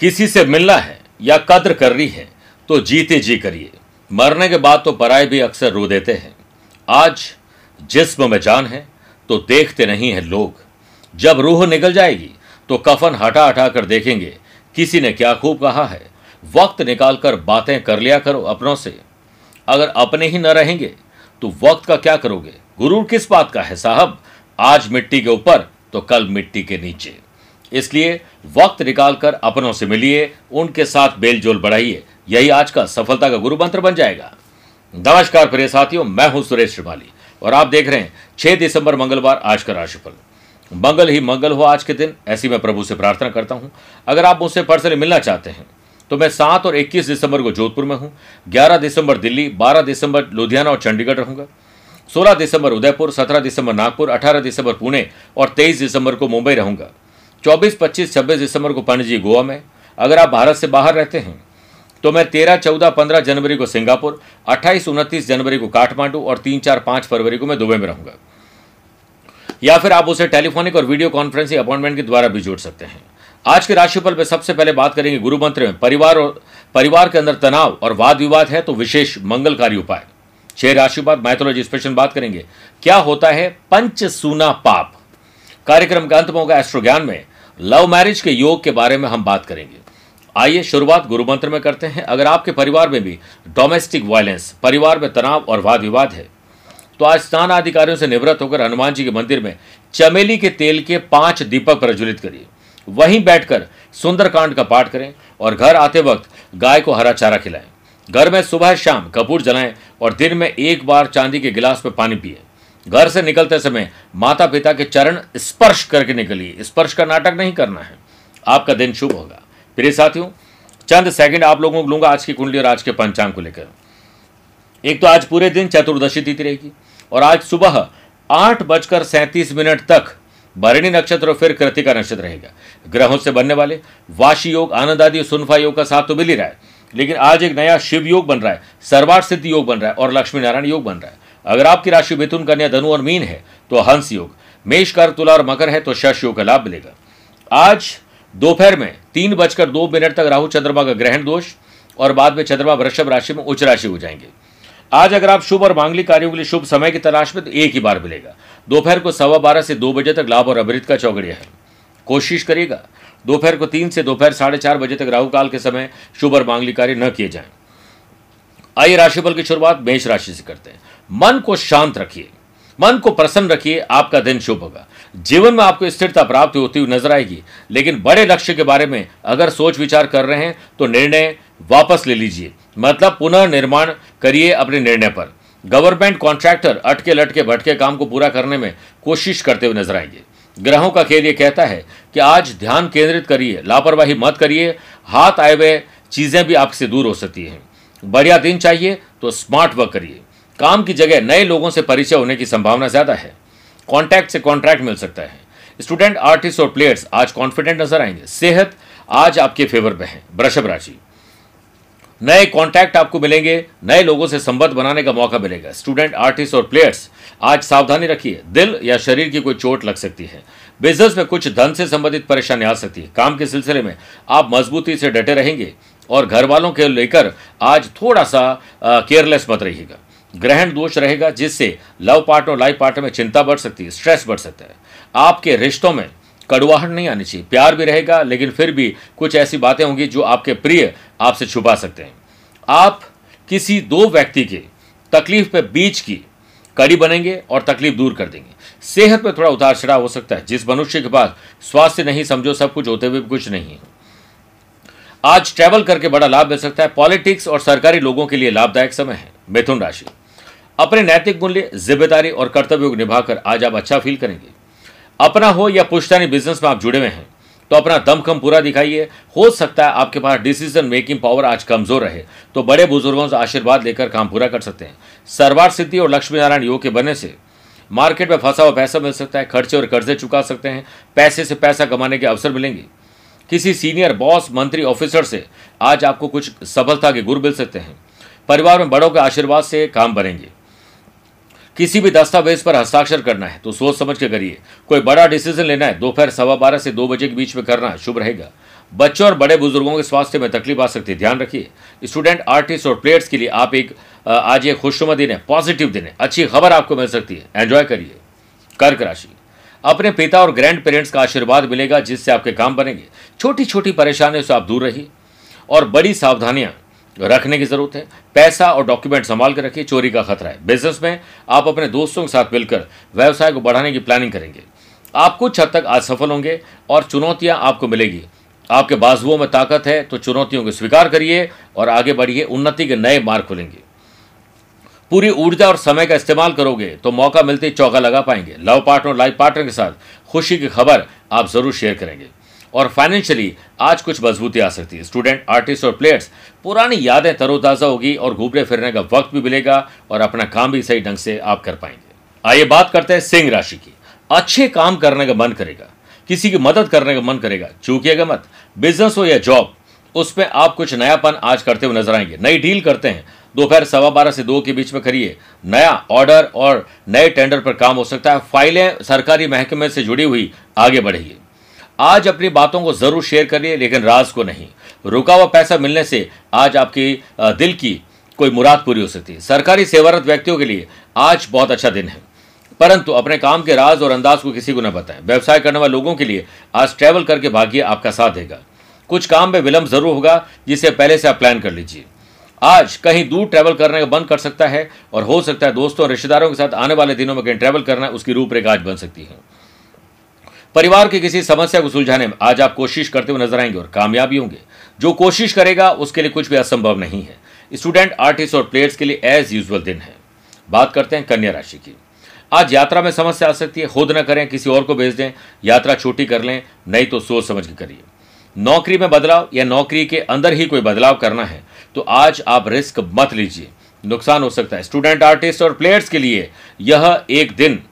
किसी से मिलना है या कद्र करनी है तो जीते जी करिए। मरने के बाद तो पराए भी अक्सर रो देते हैं। आज जिस्म में जान है तो देखते नहीं हैं लोग। जब रूह निकल जाएगी तो कफन हटा हटा कर देखेंगे, किसी ने क्या खूब कहा है। वक्त निकाल कर बातें कर लिया करो अपनों से। अगर अपने ही न रहेंगे तो वक्त का क्या करोगे? गुरूर किस बात का है साहब? आज मिट्टी के ऊपर तो कल मिट्टी के नीचे। इसलिए वक्त निकालकर अपनों से मिलिए, उनके साथ बेलजोल बढ़ाइए। यही आज का सफलता का गुरु मंत्र बन जाएगा। नमस्कार प्रिय साथियों, मैं हूँ सुरेश श्रिवाली और आप देख रहे हैं 6 दिसंबर मंगलवार आज का राशिफल। मंगल ही मंगल हो आज के दिन, ऐसी मैं प्रभु से प्रार्थना करता हूँ। अगर आप मुझसे पर्सनली मिलना चाहते हैं तो मैं सात और इक्कीस दिसंबर को जोधपुर में हूँ, ग्यारह दिसंबर दिल्ली, बारह दिसंबर लुधियाना और चंडीगढ़ रहूँगा, सोलह दिसंबर उदयपुर, सत्रह दिसंबर नागपुर, अठारह दिसंबर पुणे और तेईस दिसंबर को मुंबई रहूँगा। चौबीस, पच्चीस, छब्बीस दिसंबर को पणजी गोवा में। अगर आप भारत से बाहर रहते हैं तो मैं तेरह, चौदह, पंद्रह जनवरी को सिंगापुर, अट्ठाईस, उनतीस जनवरी को काठमांडू और तीन, चार, पाँच फरवरी को मैं दुबई में रहूँगा। या फिर आप उसे टेलीफोनिक और वीडियो कॉन्फ्रेंसिंग अपॉइंटमेंट के द्वारा भी जोड़ सकते हैं। आज के राशिफल में सबसे पहले बात करेंगे गुरु मंत्र में। परिवार और परिवार के अंदर तनाव और वाद विवाद है तो विशेष मंगलकारी उपाय। छह राशि बाद माइथोलॉजी स्पेशल बात करेंगे। क्या होता है पंच सूना पाप? कार्यक्रम का अंत में होगा एस्ट्रो ज्ञान में। लव मैरिज के योग के बारे में हम बात करेंगे। आइए शुरुआत गुरु मंत्र में करते हैं। अगर आपके परिवार में भी डोमेस्टिक वायलेंस परिवार में तनाव और वाद विवाद है तो आज स्नान अधिकारियों से निवृत्त होकर हनुमान जी के मंदिर में चमेली के तेल के पाँच दीपक प्रज्वलित करिए। वहीं बैठकर सुंदरकांड का पाठ करें और घर आते वक्त गाय को हरा चारा खिलाएँ। घर में सुबह शाम कपूर जलाएँ और दिन में एक बार चांदी के गिलास में पानी पिए। घर से निकलते समय माता पिता के चरण स्पर्श करके निकलिए। स्पर्श का नाटक नहीं करना है। आपका दिन शुभ होगा। प्रिय साथियों, चंद सेकंड आप लोगों को लूँगा आज की कुंडली और आज के पंचांग को लेकर। एक तो आज पूरे दिन चतुर्दशी तिथि रहेगी और आज सुबह आठ बजकर सैंतीस मिनट तक भरणी नक्षत्र और फिर कृतिका नक्षत्र रहेगा। ग्रहों से बनने वाले वाशी योग, आनंद आदि सुनफा योग का साथ तो मिल ही रहा है। लेकिन आज एक नया शिव योग बन रहा है सर्वार सिद्धि योग बन रहा है और लक्ष्मी नारायण योग बन रहा है। अगर आपकी राशि मिथुन कन्या धनु और मीन है तो हंस योग। मेष कर तुला और मकर है तो शश योग का लाभ मिलेगा। आज दोपहर में तीन बजकर दो मिनट तक राहु चंद्रमा का ग्रहण दोष और बाद में चंद्रमा वृषभ राशि में उच्च राशि हो जाएँगे। आज अगर आप शुभ और मांगलिक कार्यों के लिए शुभ समय की तलाश में तो एक ही बार मिलेगा। दोपहर को सवा बारह से दो बजे तक लाभ और अमृत का चौगड़िया है। कोशिश करिएगा, दोपहर को तीन से दोपहर साढ़े चार बजे तक राहु काल के समय शुभ और मांगलिक कार्य न किए जाएँ। आइए राशिफल की शुरुआत मेष राशि से करते हैं। मन को शांत रखिए। मन को प्रसन्न रखिए, आपका दिन शुभ होगा। जीवन में आपको स्थिरता प्राप्त होती हुई नज़र आएगी, लेकिन बड़े लक्ष्य के बारे में अगर सोच विचार कर रहे हैं तो निर्णय वापस ले लीजिए। मतलब पुनर्निर्माण करिए अपने निर्णय पर। गवर्नमेंट कॉन्ट्रैक्टर अटके लटके भटके काम को पूरा करने में कोशिश करते हुए नज़र आएँगे। ग्रहों का खेल ये कहता है कि आज ध्यान केंद्रित करिए, लापरवाही मत करिए, हाथ आए हुए चीज़ें भी आपसे दूर हो सकती हैं। बढ़िया दिन चाहिए तो स्मार्ट वर्क करिए। काम की जगह नए लोगों से परिचय होने की संभावना ज़्यादा है। कॉन्टैक्ट से कॉन्ट्रैक्ट मिल सकता है। स्टूडेंट आर्टिस्ट और प्लेयर्स आज कॉन्फिडेंट नज़र आएँगे। सेहत आज आपके फेवर में है। वृषभ राशि नए कॉन्टैक्ट आपको मिलेंगे। नए लोगों से संबंध बनाने का मौका मिलेगा। स्टूडेंट आर्टिस्ट और प्लेयर्स आज सावधानी रखिए। दिल या शरीर की कोई चोट लग सकती है। बिज़नेस में कुछ धन से संबंधित परेशानी आ सकती है। काम के सिलसिले में आप मजबूती से डटे रहेंगे और घर वालों के लेकर आज थोड़ा सा केयरलेस मत रहिएगा। ग्रहण दोष रहेगा, जिससे लव पार्टनर और लाइफ पार्टनर में चिंता बढ़ सकती है स्ट्रेस बढ़ सकता है। आपके रिश्तों में कड़वाहट नहीं आनी चाहिए, प्यार भी रहेगा, लेकिन फिर भी कुछ ऐसी बातें होंगी जो आपके प्रिय आपसे छुपा सकते हैं। आप किसी दो व्यक्ति के तकलीफ़ पे बीच की कड़ी बनेंगे और तकलीफ़ दूर कर देंगे। सेहत में थोड़ा उतार चढ़ाव हो सकता है, जिस मनुष्य के पास स्वास्थ्य नहीं, समझो सब कुछ होते हुए कुछ नहीं है। आज ट्रैवल करके बड़ा लाभ मिल सकता है पॉलिटिक्स और सरकारी लोगों के लिए लाभदायक समय है, मिथुन राशि। अपने नैतिक मूल्य, ज़िम्मेदारी और कर्तव्यों को निभाकर आज आप अच्छा फील करेंगे। अपना हो या पुश्तानी बिज़नेस में आप जुड़े हुए हैं तो अपना दमखम पूरा दिखाइए। हो सकता है आपके पास डिसीज़न मेकिंग पावर आज कमज़ोर रहे तो बड़े बुज़ुर्गों से आशीर्वाद लेकर काम पूरा कर सकते हैं। सरवार सिद्धि और लक्ष्मी नारायण योग के बनने से मार्केट में फंसा हुआ पैसा मिल सकता है, खर्चे और कर्जे चुका सकते हैं, पैसे से पैसा कमाने के अवसर मिलेंगे। किसी सीनियर बॉस मंत्री ऑफिसर से आज आपको कुछ सफलता के गुर मिल सकते हैं। परिवार में बड़ों के आशीर्वाद से काम बनेंगे। किसी भी दस्तावेज़ पर हस्ताक्षर करना है तो सोच समझ के करिए। कोई बड़ा डिसीज़न लेना है, दोपहर सवा बारह से दो बजे के बीच में करना शुभ रहेगा। बच्चों और बड़े बुज़ुर्गों के स्वास्थ्य में तकलीफ़ आ सकती है, ध्यान रखिए। स्टूडेंट, आर्टिस्ट और प्लेयर्स के लिए आप एक आज एक खुशनुमा दिन है, पॉजिटिव दिन है, अच्छी खबर आपको मिल सकती है, एंजॉय करिए। कर्क राशि। अपने पिता और ग्रैंड पेरेंट्स का आशीर्वाद मिलेगा, जिससे आपके काम बनेंगे। छोटी छोटी परेशानियों से आप दूर रहिए। और बड़ी सावधानियाँ रखने की ज़रूरत है। पैसा और डॉक्यूमेंट संभाल कर रखिए, चोरी का खतरा है। बिज़नेस में आप अपने दोस्तों के साथ मिलकर व्यवसाय को बढ़ाने की प्लानिंग करेंगे। आप कुछ हद तक आज सफल होंगे और चुनौतियाँ आपको मिलेगी। आपके बाजुओं में ताकत है तो चुनौतियों को स्वीकार करिए और आगे बढ़िए, उन्नति के नए मार्ग खुलेंगे। पूरी ऊर्जा और समय का इस्तेमाल करोगे तो मौका मिलते ही चौका लगा पाएँगे। लव पार्टनर लाइफ पार्टनर के साथ खुशी की खबर आप ज़रूर शेयर करेंगे। और फाइनेंशियली आज कुछ मजबूती आ सकती है। स्टूडेंट आर्टिस्ट और प्लेयर्स पुरानी यादें तरोताज़ा होगी और घूमने फिरने का वक्त भी मिलेगा और अपना काम भी सही ढंग से आप कर पाएँगे। आइए बात करते हैं सिंह राशि की। अच्छे काम करने का मन करेगा। किसी की मदद करने का मन करेगा। चूकिएगा मत। बिज़नेस हो या जॉब उसमें आप कुछ नयापन आज करते हुए नज़र आएँगे। नई डील करते हैं। दोपहर सवा बारह से दो के बीच में करिए। नया ऑर्डर और नए टेंडर पर काम हो सकता है। फाइलें सरकारी महकमे से जुड़ी हुई, आगे बढ़ेगी। आज अपनी बातों को ज़रूर शेयर करिए, लेकिन राज को नहीं। रुका हुआ पैसा मिलने से आज आपकी दिल की कोई मुराद पूरी हो सकती है। सरकारी सेवारत व्यक्तियों के लिए आज बहुत अच्छा दिन है। परंतु अपने काम के राज और अंदाज को किसी को न बताएँ। व्यवसाय करने वाले लोगों के लिए आज ट्रैवल करके भाग्य आपका साथ देगा। कुछ काम में विलंब ज़रूर होगा, जिसे पहले से आप प्लान कर लीजिए। आज कहीं दूर ट्रैवल करने का बंद कर सकता है, और हो सकता है दोस्तों और रिश्तेदारों के साथ आने वाले दिनों में कहीं ट्रैवल करना उसकी रूपरेखा आज बन सकती है। परिवार की किसी समस्या को सुलझाने में आज आप कोशिश करते हुए नज़र आएँगे और कामयाबी होंगे। जो कोशिश करेगा, उसके लिए कुछ भी असंभव नहीं है। स्टूडेंट, आर्टिस्ट और प्लेयर्स के लिए एज यूजल दिन है। बात करते हैं कन्या राशि की। आज यात्रा में समस्या आ सकती है। खुद न करें, किसी और को भेज दें। यात्रा छोटी कर लें, नहीं तो सोच समझ के करिए। नौकरी में बदलाव या नौकरी के अंदर ही कोई बदलाव करना है तो आज आप रिस्क मत लीजिए। नुकसान हो सकता है। स्टूडेंट, आर्टिस्ट और प्लेयर्स के लिए यह एक दिन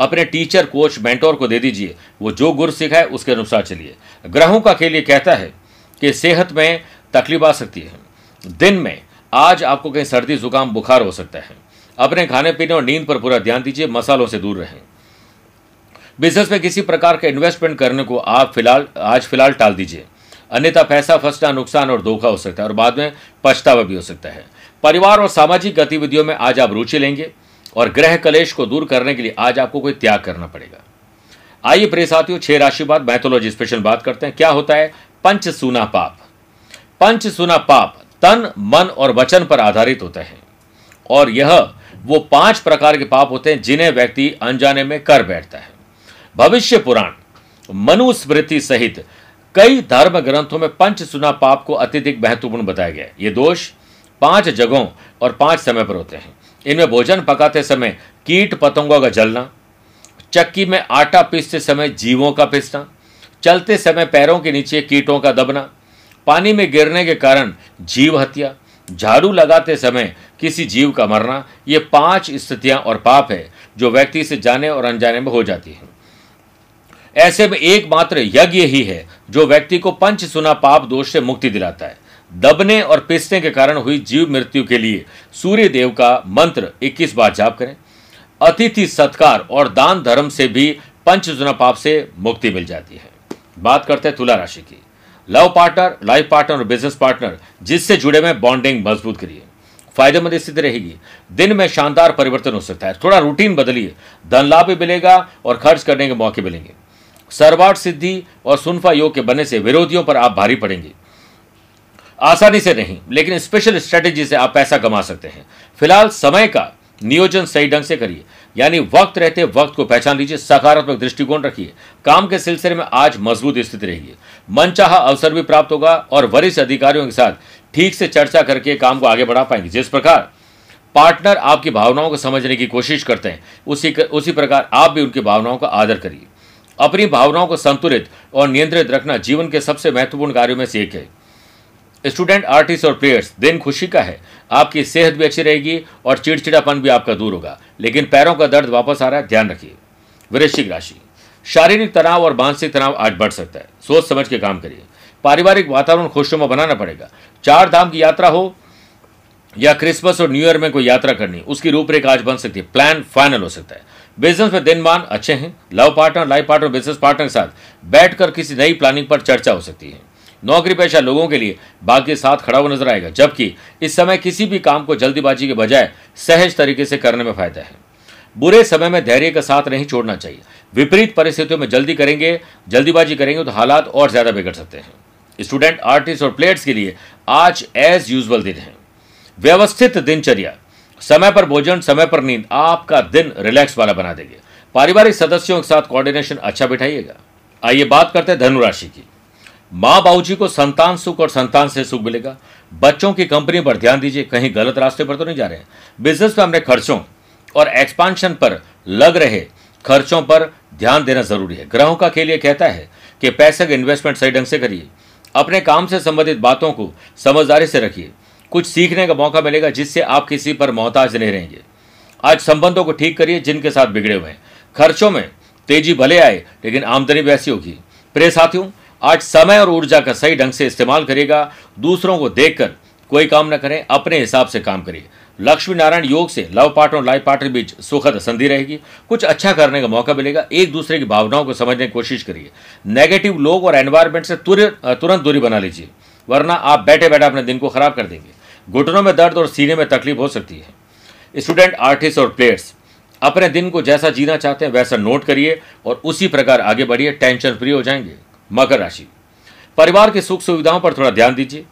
अपने टीचर कोच मेंटोर को दे दीजिए। वो जो गुर सिखाए, उसके अनुसार चलिए। ग्रहों का खेल ये कहता है कि सेहत में तकलीफ़ आ सकती है। दिन में आज आपको कहीं सर्दी, जुकाम, बुखार हो सकता है। अपने खाने पीने और नींद पर पूरा ध्यान दीजिए, मसालों से दूर रहें। बिज़नेस में किसी प्रकार का इन्वेस्टमेंट करने को आप फ़िलहाल, आज फ़िलहाल टाल दीजिए। अन्यथा पैसा, फंसना, नुकसान और धोखा हो सकता है और बाद में पछतावा भी हो सकता है। परिवार और सामाजिक गतिविधियों में आज आप रुचि लेंगे। और ग्रह कलेश को दूर करने के लिए आज आपको कोई त्याग करना पड़ेगा। आइए प्रिय साथियों, छह राशि बाद मैथोलॉजी स्पेशल बात करते हैं। क्या होता है? पंच सुना पाप। पंच सुना पाप तन, मन और वचन पर आधारित होता है। और यह वो पाँच प्रकार के पाप होते हैं जिन्हें व्यक्ति अनजाने में कर बैठता है। भविष्य पुराण, मनुस्मृति सहित कई धर्म ग्रंथों में पंच सुना पाप को अत्यधिक महत्वपूर्ण बताया गया ये दोष पाँच जगहों और पाँच समय पर होते हैं। इनमें भोजन पकाते समय कीट पतंगों का जलना, चक्की में आटा पीसते समय जीवों का पिसना, चलते समय पैरों के नीचे कीटों का दबना, पानी में गिरने के कारण जीव हत्या, झाड़ू लगाते समय किसी जीव का मरना, ये पाँच स्थितियाँ और पाप है जो व्यक्ति से जाने और अनजाने में हो जाती हैं। ऐसे में एकमात्र यज्ञ ही है जो व्यक्ति को पंच सुना पाप दोष से मुक्ति दिलाता है। दबने और पिसने के कारण हुई जीव मृत्यु के लिए सूर्य देव का मंत्र 21 बार जाप करें। अतिथि सत्कार और दान धर्म से भी पंच सुना पाप से मुक्ति मिल जाती है। बात करते हैं तुला राशि की। लव पार्टनर, लाइफ पार्टनर और बिज़नेस पार्टनर, जिससे जुड़े हुए बॉन्डिंग मज़बूत करिए। फ़ायदेमंद स्थिति रहेगी। दिन में शानदार परिवर्तन हो सकता है। थोड़ा रूटीन बदलिए। धन लाभ भी मिलेगा और खर्च करने के मौके मिलेंगे। सर्वाट सिद्धि और सुनफा योग के बनने से विरोधियों पर आप भारी पड़ेंगे। आसानी से नहीं, लेकिन स्पेशल स्ट्रेटेजी से आप पैसा कमा सकते हैं। फ़िलहाल समय का नियोजन सही ढंग से करिए। यानी वक्त रहते वक्त को पहचान लीजिए, सकारात्मक दृष्टिकोण रखिए। काम के सिलसिले में आज मज़बूत स्थिति रहेगी मनचाहा अवसर भी प्राप्त होगा और वरिष्ठ अधिकारियों के साथ ठीक से चर्चा करके काम को आगे बढ़ा पाएँगे। जिस प्रकार पार्टनर आपकी भावनाओं को समझने की कोशिश करते हैं, उसी उसी प्रकार आप भी उनकी भावनाओं का आदर करिए। अपनी भावनाओं को संतुलित और नियंत्रित रखना जीवन के सबसे महत्वपूर्ण कार्यों में से एक है। स्टूडेंट, आर्टिस्ट और प्लेयर्स, दिन खुशी का है। आपकी सेहत भी अच्छी रहेगी और चिड़चिड़ापन भी आपका दूर होगा। लेकिन पैरों का दर्द वापस आ रहा है, ध्यान रखिए। वृश्चिक राशि। शारीरिक तनाव और मानसिक तनाव आज बढ़ सकता है। सोच समझ के काम करिए। पारिवारिक वातावरण खुशनुमा बनाना पड़ेगा। चार धाम की यात्रा हो या क्रिसमस और न्यू ईयर में कोई यात्रा करनी, उसकी रूपरेखा आज बन सकती है। प्लान फाइनल हो सकता है। बिज़नेस में दिन मान अच्छे हैं। Love partner, life partner, business partner के साथ बैठकर किसी नई प्लानिंग पर चर्चा हो सकती है। नौकरी पेशा लोगों के लिए बाकी साथ खड़ा हुआ नज़र आएगा, जबकि इस समय किसी भी काम को जल्दीबाजी के बजाय सहज तरीके से करने में फ़ायदा है। बुरे समय में धैर्य का साथ नहीं छोड़ना चाहिए। विपरीत परिस्थितियों में जल्दी करेंगे, जल्दीबाजी करेंगे तो हालात और ज़्यादा बिगड़ सकते हैं। स्टूडेंट, आर्टिस्ट और प्लेयर्स के लिए आज एज यूजल दिन है। व्यवस्थित दिनचर्या। समय पर भोजन, समय पर नींद, आपका दिन रिलैक्स वाला बना देंगे। पारिवारिक सदस्यों के साथ कोऑर्डिनेशन अच्छा बिठाइएगा। आइए बात करते हैं धनुराशि की। माँ बाबूजी को संतान सुख और संतान से सुख मिलेगा। बच्चों की कंपनी पर ध्यान दीजिए, कहीं गलत रास्ते पर तो नहीं जा रहे हैं। बिज़नेस में अपने खर्चों और एक्सपांशन पर लग रहे खर्चों पर ध्यान देना ज़रूरी है। ग्रहों का खेल ये कहता है कि पैसे का इन्वेस्टमेंट सही ढंग से करिए। अपने काम से संबंधित बातों को समझदारी से रखिए। कुछ सीखने का मौका मिलेगा जिससे आप किसी पर मोहताज नहीं रहेंगे। आज संबंधों को ठीक करिए जिनके साथ बिगड़े हुए हैं। खर्चों में तेज़ी भले आए, लेकिन आमदनी ऐसी होगी। प्रिय साथियों आज समय और ऊर्जा का सही ढंग से इस्तेमाल करिएगा। दूसरों को देखकर कोई काम न करें, अपने हिसाब से काम करिए। लक्ष्मी नारायण योग से लव पार्टनर और लाइफ पार्टनर बीच सुखद संधि रहेगी। कुछ अच्छा करने का मौका मिलेगा। एक दूसरे की भावनाओं को समझने की कोशिश करिए। नेगेटिव लोग और एनवायरमेंट से तुरंत दूरी बना लीजिए, वरना आप बैठे बैठे अपने दिन को खराब कर देंगे। घुटनों में दर्द और सीने में तकलीफ़ हो सकती है। स्टूडेंट आर्टिस्ट और प्लेयर्स अपने दिन को जैसा जीना चाहते हैं, वैसा नोट करिए और उसी प्रकार आगे बढ़िए। टेंशन फ्री हो जाएँगे। मकर राशि। परिवार की सुख सुविधाओं पर थोड़ा ध्यान दीजिए।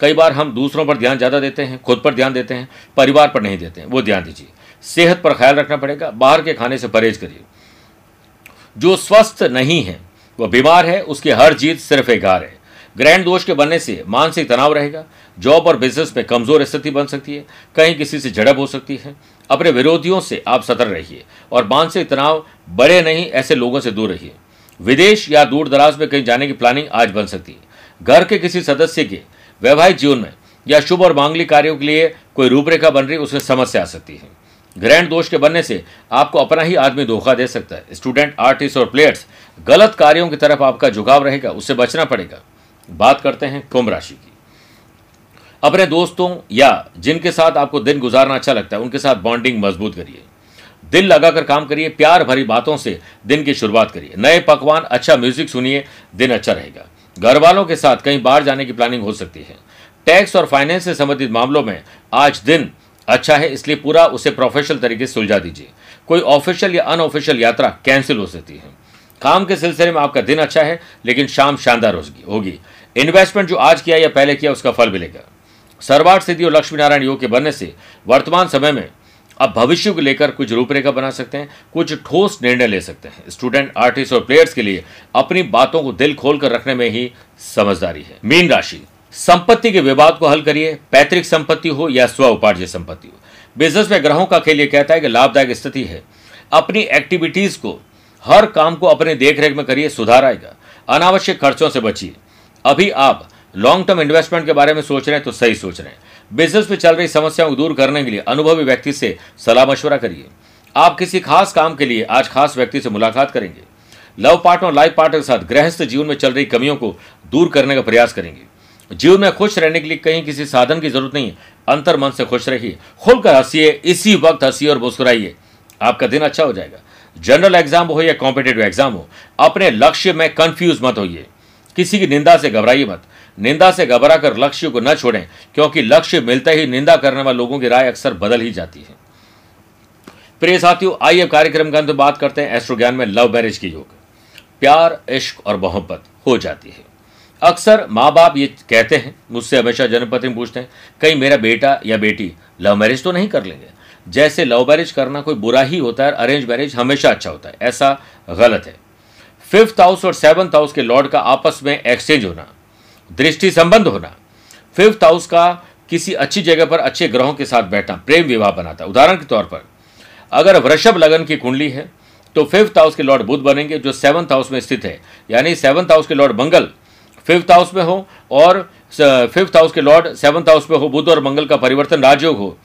कई बार हम दूसरों पर ध्यान ज़्यादा देते हैं, खुद पर ध्यान देते हैं, परिवार पर नहीं देते हैं, वो ध्यान दीजिए। सेहत पर ख्याल रखना पड़ेगा, बाहर के खाने से परहेज करिए। जो स्वस्थ नहीं है, वह बीमार है, उसकी हर जीत सिर्फ़ एक हार है। ग्रैंड दोष के बनने से मानसिक तनाव रहेगा, जॉब और बिज़नेस में कमज़ोर स्थिति बन सकती है, कहीं किसी से झड़प हो सकती है। अपने विरोधियों से आप सतर्क रहिए और मानसिक तनाव बड़े नहीं, ऐसे लोगों से दूर रहिए। विदेश या दूर दराज में कहीं जाने की प्लानिंग आज बन सकती है। घर के किसी सदस्य के वैवाहिक जीवन में या शुभ और मांगलिक कार्यों के लिए कोई रूपरेखा बन रही, उसमें समस्या आ सकती है। ग्रैंड दोष के बनने से आपको अपना ही आदमी धोखा दे सकता है। स्टूडेंट आर्टिस्ट और प्लेयर्स गलत कार्यों की तरफ़ आपका झुकाव रहेगा, उससे बचना पड़ेगा। बात करते हैं कुंभ राशि की। अपने दोस्तों या जिनके साथ आपको दिन गुजारना अच्छा लगता है, उनके साथ बॉन्डिंग मज़बूत करिए। दिल लगाकर काम करिए, प्यार भरी बातों से दिन की शुरुआत करिए। नए पकवान अच्छा म्यूज़िक सुनिए, दिन अच्छा रहेगा। घर वालों के साथ कहीं बाहर जाने की प्लानिंग हो सकती है। टैक्स और फाइनेंस से संबंधित मामलों में आज दिन अच्छा है, इसलिए पूरा उसे प्रोफेशनल तरीके से सुलझा दीजिए। कोई ऑफिशियल या अनऑफिशियल यात्रा कैंसिल हो सकती है। काम के सिलसिले में आपका दिन अच्छा है, लेकिन शाम शानदार होगी इन्वेस्टमेंट जो आज किया या पहले किया, उसका फल मिलेगा। सर्वार्थ सिद्धि और लक्ष्मी नारायण योग के बनने से वर्तमान समय में अब भविष्य को लेकर कुछ रूपरेखा बना सकते हैं, कुछ ठोस निर्णय ले सकते हैं। स्टूडेंट आर्टिस्ट और प्लेयर्स के लिए अपनी बातों को दिल खोल कर रखने में ही समझदारी है। मीन राशि, संपत्ति के विवाद को हल करिए, पैतृक संपत्ति हो या स्व उपार्जित संपत्ति हो। बिज़नेस में ग्रहों का खेल ये कहता है कि लाभदायक स्थिति है। अपनी एक्टिविटीज़ को, हर काम को अपने देखरेख में करिए, सुधार आएगा। अनावश्यक खर्चों से बचिए। अभी आप लॉन्ग टर्म इन्वेस्टमेंट के बारे में सोच रहे हैं तो सही सोच रहे हैं। बिज़नेस में चल रही समस्याओं को दूर करने के लिए अनुभवी व्यक्ति से सलाह मशवरा करिए। आप किसी खास काम के लिए आज खास व्यक्ति से मुलाकात करेंगे। लव पार्टनर और लाइफ पार्टनर के साथ गृहस्थ जीवन में चल रही कमियों को दूर करने का प्रयास करेंगे। जीवन में खुश रहने के लिए कहीं किसी साधन की ज़रूरत नहीं अंतर मन से खुश रहिए। खुलकर हंसीए, इसी वक्त हंसीए और मुस्कुराइए। आपका दिन अच्छा हो जाएगा। जनरल एग्ज़ाम हो या कॉम्पिटेटिव एग्ज़ाम हो, अपने लक्ष्य में कंफ्यूज मत होइए। किसी की निंदा से घबराइए मत। निंदा से घबरा कर लक्ष्य को न छोड़ें, क्योंकि लक्ष्य मिलते ही निंदा करने वाले लोगों की राय अक्सर बदल ही जाती है। प्रिय साथियों, आइए कार्यक्रम के अंत बात करते हैं एस्ट्रो ज्ञान में लव मैरिज की योग। प्यार, इश्क और मोहब्बत हो जाती है। अक्सर माँ बाप ये कहते हैं, मुझसे हमेशा जन्मपति पूछते हैं, कहीं मेरा बेटा या बेटी लव मैरिज तो नहीं कर लेंगे? जैसे लव मैरिज करना कोई बुरा ही होता है अरेंज मैरिज हमेशा अच्छा होता है, ऐसा गलत है। फिफ्थ हाउस और सेवंथ हाउस के लॉर्ड का आपस में एक्सचेंज होना, दृष्टि संबंध होना, फिफ्थ हाउस का किसी अच्छी जगह पर अच्छे ग्रहों के साथ बैठना, प्रेम विवाह बनाता। उदाहरण के तौर पर, अगर वृषभ लगन की कुंडली है तो फिफ्थ हाउस के लॉर्ड बुद्ध बनेंगे, जो सेवंथ हाउस में स्थित है। यानी सेवंथ हाउस के लॉर्ड मंगल फिफ्थ हाउस में हो, और फिफ्थ हाउस के लॉर्ड सेवंथ हाउस में हो बुद्ध और मंगल का परिवर्तन राजयोग हो।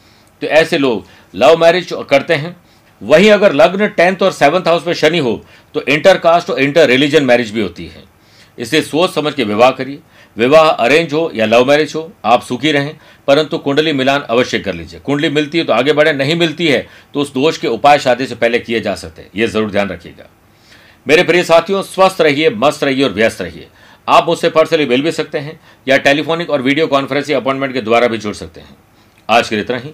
तो ऐसे लोग लव मैरिज करते हैं वहीं अगर लग्न टेंथ और सेवंथ हाउस में शनि हो तो इंटर कास्ट और इंटर रिलीजन मैरिज भी होती है। इसे सोच समझ के विवाह करिए। विवाह अरेंज हो या लव मैरिज हो, आप सुखी रहें, परंतु कुंडली मिलान अवश्य कर लीजिए। कुंडली मिलती है तो आगे बढ़े, नहीं मिलती है तो उस दोष के उपाय शादी से पहले किए जा सकते हैं। ये ज़रूर ध्यान रखिएगा। मेरे प्रिय साथियों, स्वस्थ रहिए, मस्त रहिए और व्यस्त रहिए। आप मुझसे पर्सनली मिल भी सकते हैं या टेलीफोनिक और वीडियो कॉन्फ्रेंसिंग अपॉइंटमेंट के द्वारा भी जुड़ सकते हैं। आज के लिए इतना ही।